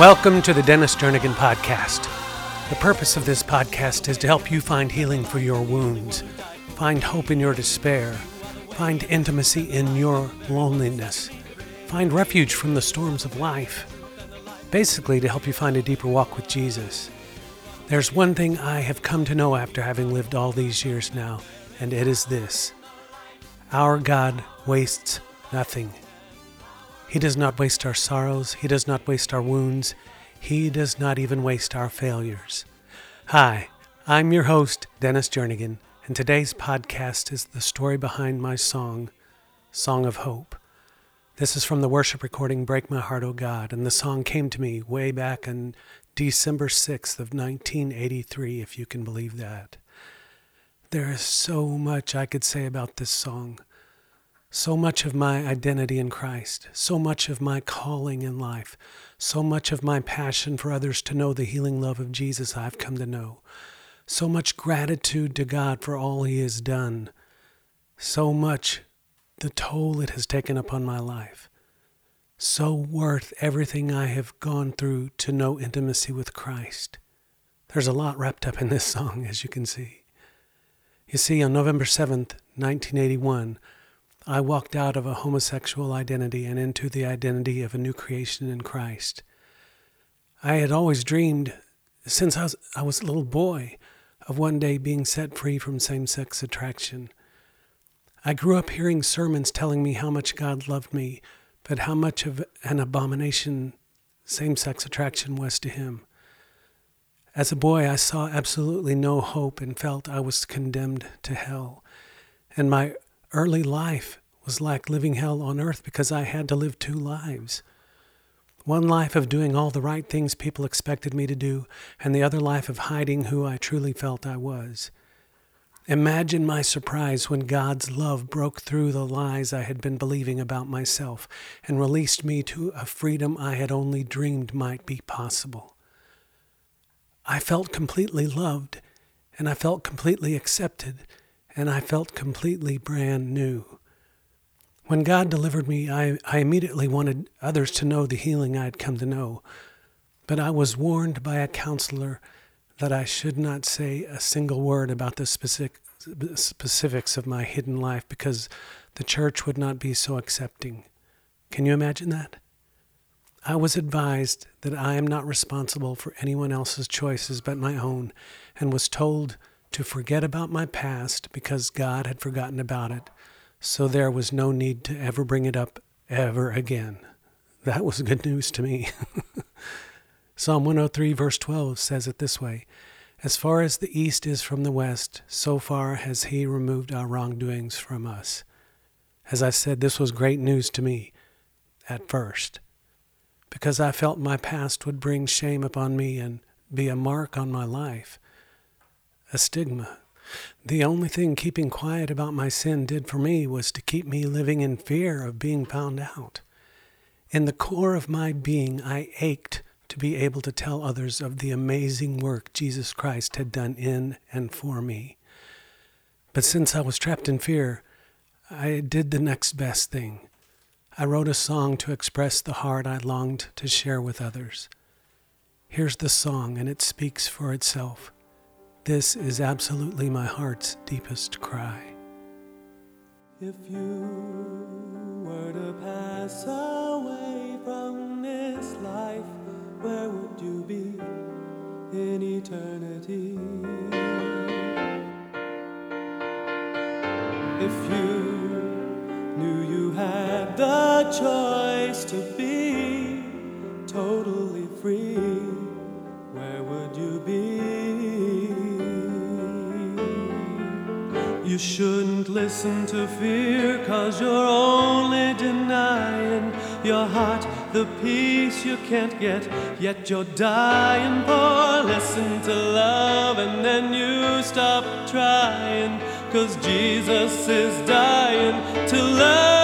Welcome to the Dennis Jernigan Podcast. The purpose of this podcast is to help you find healing for your wounds, find hope in your despair, find intimacy in your loneliness, find refuge from the storms of life. Basically, to help you find a deeper walk with Jesus. There's one thing I have come to know after having lived all these years now, and it is this Our God wastes nothing. He does not waste our sorrows. He does not waste our wounds. He does not even waste our failures. Hi, I'm your host, Dennis Jernigan, and today's podcast is the story behind my song, Song of Hope. This is from the worship recording Break My Heart, O God, and the song came to me way back on December 6th of 1983, if you can believe that. There is so much I could say about this song so much of my identity in Christ, so much of my calling in life, so much of my passion for others to know the healing love of Jesus I've come to know, so much gratitude to God for all He has done, so much the toll it has taken upon my life, so worth everything I have gone through to know intimacy with Christ. There's a lot wrapped up in this song, as you can see. You see, on November 7th, 1981, I walked out of a homosexual identity and into the identity of a new creation in Christ. I had always dreamed, since I was, I was a little boy, of one day being set free from same sex attraction. I grew up hearing sermons telling me how much God loved me, but how much of an abomination same sex attraction was to Him. As a boy, I saw absolutely no hope and felt I was condemned to hell. And my early life was like living hell on earth because I had to live two lives. One life of doing all the right things people expected me to do, and the other life of hiding who I truly felt I was. Imagine my surprise when God's love broke through the lies I had been believing about myself and released me to a freedom I had only dreamed might be possible. I felt completely loved, and I felt completely accepted, and I felt completely brand new. When God delivered me, I, I immediately wanted others to know the healing I had come to know. But I was warned by a counselor that I should not say a single word about the specific, specifics of my hidden life because the church would not be so accepting. Can you imagine that? I was advised that I am not responsible for anyone else's choices but my own, and was told to forget about my past because God had forgotten about it, so there was no need to ever bring it up ever again. That was good news to me. Psalm 103, verse 12 says it this way As far as the east is from the west, so far has He removed our wrongdoings from us. As I said, this was great news to me at first, because I felt my past would bring shame upon me and be a mark on my life a stigma. The only thing keeping quiet about my sin did for me was to keep me living in fear of being found out. In the core of my being, I ached to be able to tell others of the amazing work Jesus Christ had done in and for me. But since I was trapped in fear, I did the next best thing. I wrote a song to express the heart I longed to share with others. Here's the song, and it speaks for itself. This is absolutely my heart's deepest cry. If you were to pass away from this life, where would you be in eternity? If you knew you had the choice to be totally free, where would you be? Shouldn't listen to fear, cause you're only denying your heart the peace you can't get, yet you're dying for. Listen to love, and then you stop trying, cause Jesus is dying to love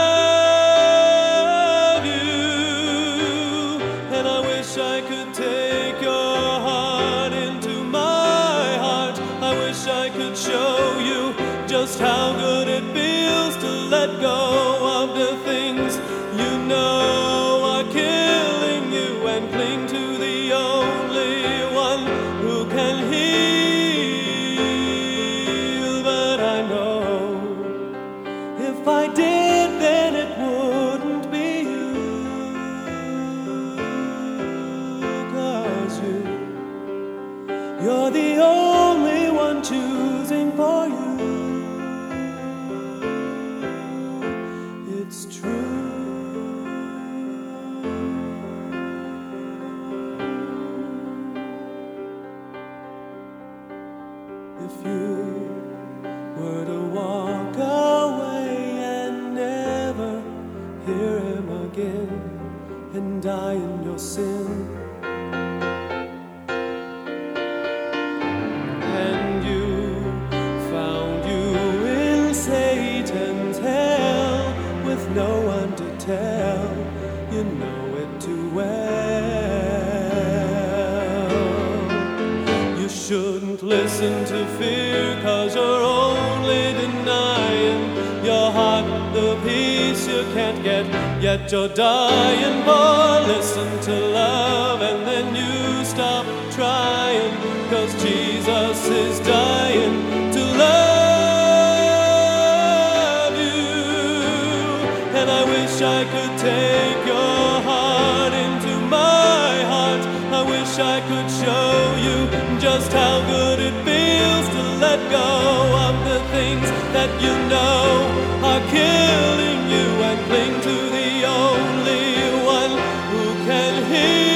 and die in your sin. And you found you in Satan's hell with no one to tell, you know it too well. You shouldn't listen to fear, yet you're dying for. Listen who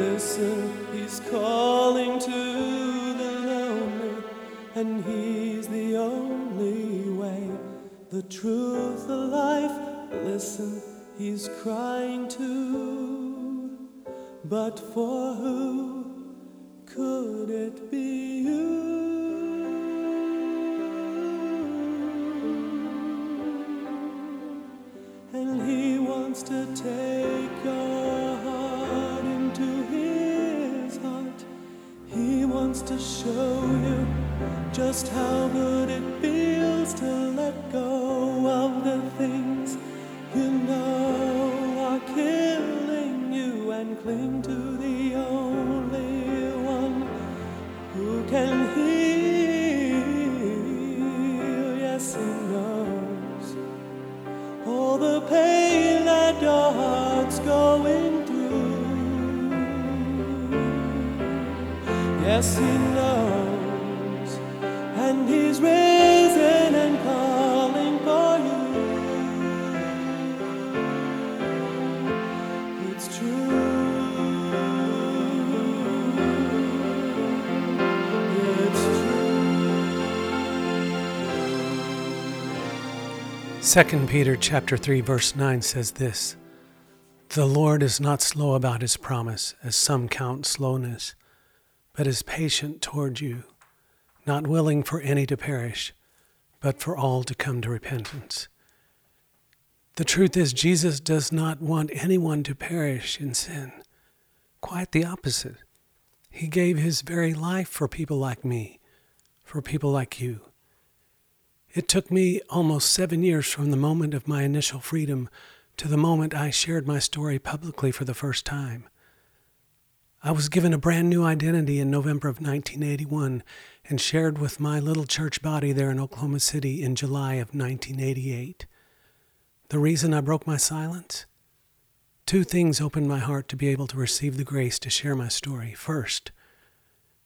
Listen, he's calling to the lonely, and he's the only way, the truth, the life. Listen, he's crying too. But for who could it be you? Wants to show you just how good it feels to let go of the things you know are killing you and cling to the only one who can Yes, he knows, and he's risen and calling for you. It's true. It's true. 2 Peter chapter 3 verse 9 says this: The Lord is not slow about his promise, as some count slowness, but is patient toward you, not willing for any to perish, but for all to come to repentance. The truth is Jesus does not want anyone to perish in sin. Quite the opposite. He gave his very life for people like me, for people like you. It took me almost seven years from the moment of my initial freedom to the moment I shared my story publicly for the first time. I was given a brand new identity in November of 1981 and shared with my little church body there in Oklahoma City in July of 1988. The reason I broke my silence? Two things opened my heart to be able to receive the grace to share my story. First,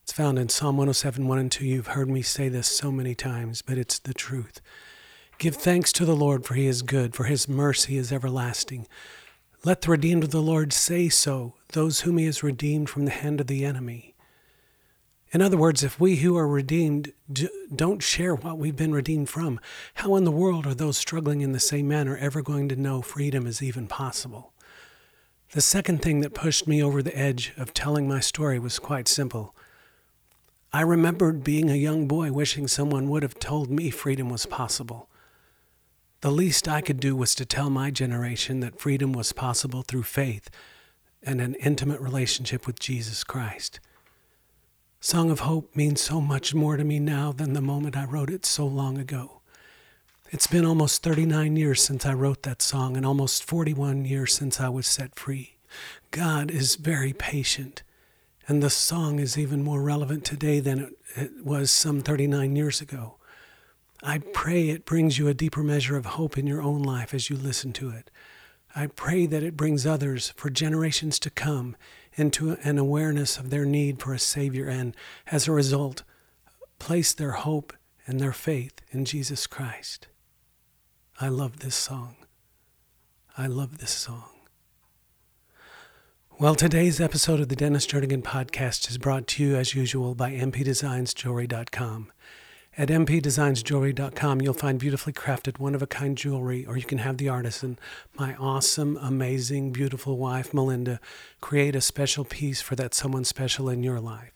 it's found in Psalm 107, 1 and 2. You've heard me say this so many times, but it's the truth. Give thanks to the Lord, for he is good, for his mercy is everlasting. Let the redeemed of the Lord say so, those whom he has redeemed from the hand of the enemy. In other words, if we who are redeemed d- don't share what we've been redeemed from, how in the world are those struggling in the same manner ever going to know freedom is even possible? The second thing that pushed me over the edge of telling my story was quite simple. I remembered being a young boy wishing someone would have told me freedom was possible. The least I could do was to tell my generation that freedom was possible through faith and an intimate relationship with Jesus Christ. Song of Hope means so much more to me now than the moment I wrote it so long ago. It's been almost 39 years since I wrote that song and almost 41 years since I was set free. God is very patient, and the song is even more relevant today than it, it was some 39 years ago. I pray it brings you a deeper measure of hope in your own life as you listen to it. I pray that it brings others for generations to come into an awareness of their need for a Savior and, as a result, place their hope and their faith in Jesus Christ. I love this song. I love this song. Well, today's episode of the Dennis Jernigan podcast is brought to you, as usual, by mpdesignsjewelry.com. At mpdesignsjewelry.com, you'll find beautifully crafted, one of a kind jewelry, or you can have the artisan, my awesome, amazing, beautiful wife, Melinda, create a special piece for that someone special in your life.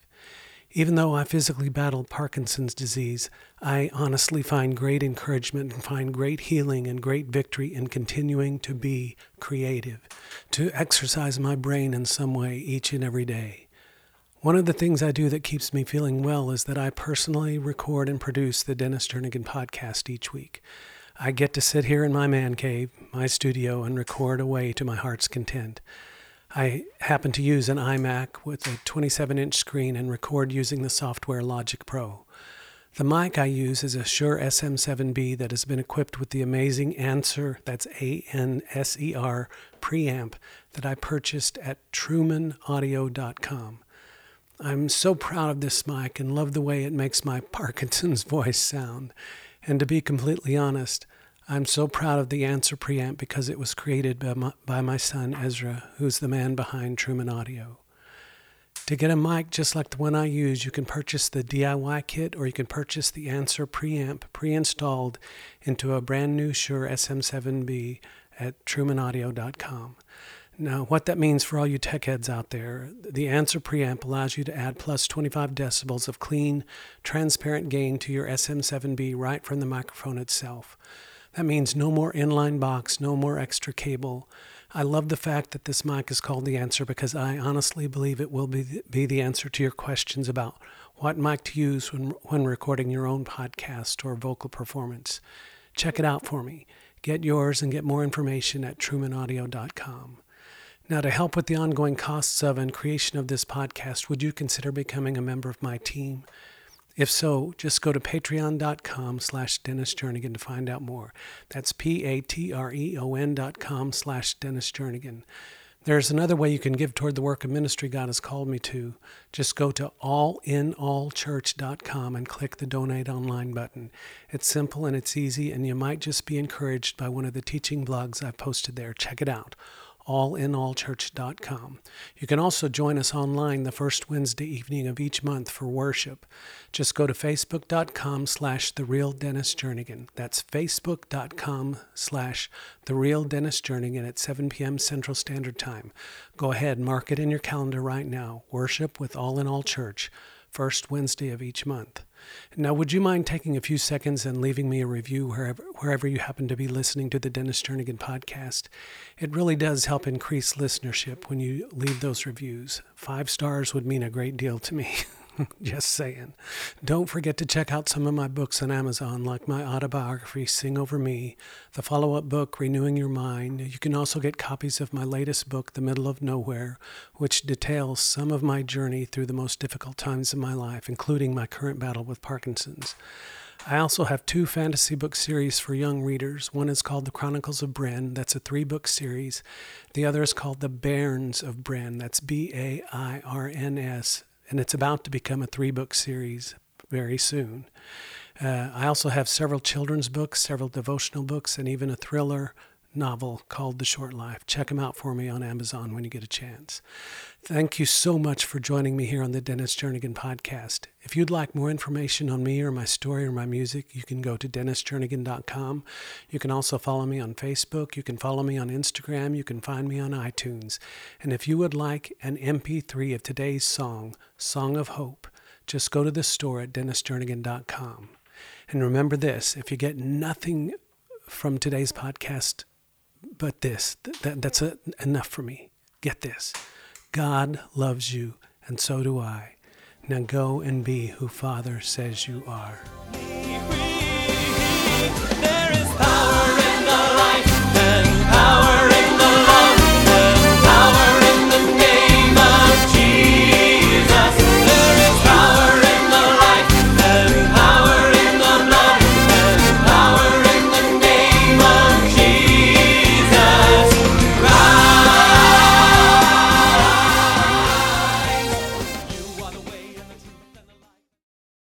Even though I physically battle Parkinson's disease, I honestly find great encouragement and find great healing and great victory in continuing to be creative, to exercise my brain in some way each and every day. One of the things I do that keeps me feeling well is that I personally record and produce the Dennis Jernigan podcast each week. I get to sit here in my man cave, my studio, and record away to my heart's content. I happen to use an iMac with a 27 inch screen and record using the software Logic Pro. The mic I use is a Shure SM7B that has been equipped with the amazing Anser, that's A N S E R, preamp that I purchased at trumanaudio.com. I'm so proud of this mic and love the way it makes my Parkinson's voice sound. And to be completely honest, I'm so proud of the Anser preamp because it was created by my, by my son Ezra, who's the man behind Truman Audio. To get a mic just like the one I use, you can purchase the DIY kit or you can purchase the Anser preamp pre installed into a brand new Shure SM7B at trumanaudio.com. Now, what that means for all you tech heads out there, the Anser preamp allows you to add plus 25 decibels of clean, transparent gain to your SM7B right from the microphone itself. That means no more inline box, no more extra cable. I love the fact that this mic is called the Anser because I honestly believe it will be the, be the answer to your questions about what mic to use when, when recording your own podcast or vocal performance. Check it out for me. Get yours and get more information at trumanaudio.com. Now, to help with the ongoing costs of and creation of this podcast, would you consider becoming a member of my team? If so, just go to patreon.com slash Dennis Jernigan to find out more. That's P-A-T-R-E-O-N dot com slash Dennis Jernigan. There's another way you can give toward the work of ministry God has called me to. Just go to allinallchurch.com and click the donate online button. It's simple and it's easy, and you might just be encouraged by one of the teaching blogs I've posted there. Check it out allinallchurch.com. You can also join us online the first Wednesday evening of each month for worship. Just go to facebook.com slash the real Dennis. That's facebook.com slash the real Dennis at 7 p.m. Central Standard Time. Go ahead, mark it in your calendar right now. Worship with All in All Church, first Wednesday of each month. Now, would you mind taking a few seconds and leaving me a review wherever, wherever you happen to be listening to the Dennis Jernigan podcast? It really does help increase listenership when you leave those reviews. Five stars would mean a great deal to me. Just saying. Don't forget to check out some of my books on Amazon, like my autobiography, Sing Over Me, the follow up book, Renewing Your Mind. You can also get copies of my latest book, The Middle of Nowhere, which details some of my journey through the most difficult times of my life, including my current battle with Parkinson's. I also have two fantasy book series for young readers. One is called The Chronicles of Bren, that's a three book series. The other is called The Bairns of Bren, that's B A I R N S and it's about to become a three book series very soon. Uh, I also have several children's books, several devotional books, and even a thriller novel called The Short Life. Check them out for me on Amazon when you get a chance. Thank you so much for joining me here on the Dennis Jernigan podcast. If you'd like more information on me or my story or my music, you can go to dennisjernigan.com. You can also follow me on Facebook. You can follow me on Instagram. You can find me on iTunes. And if you would like an MP3 of today's song, Song of Hope, just go to the store at dennisjernigan.com. And remember this if you get nothing from today's podcast but this. That, that's a, enough for me. Get this God loves you, and so do I. Now go and be who Father says you are.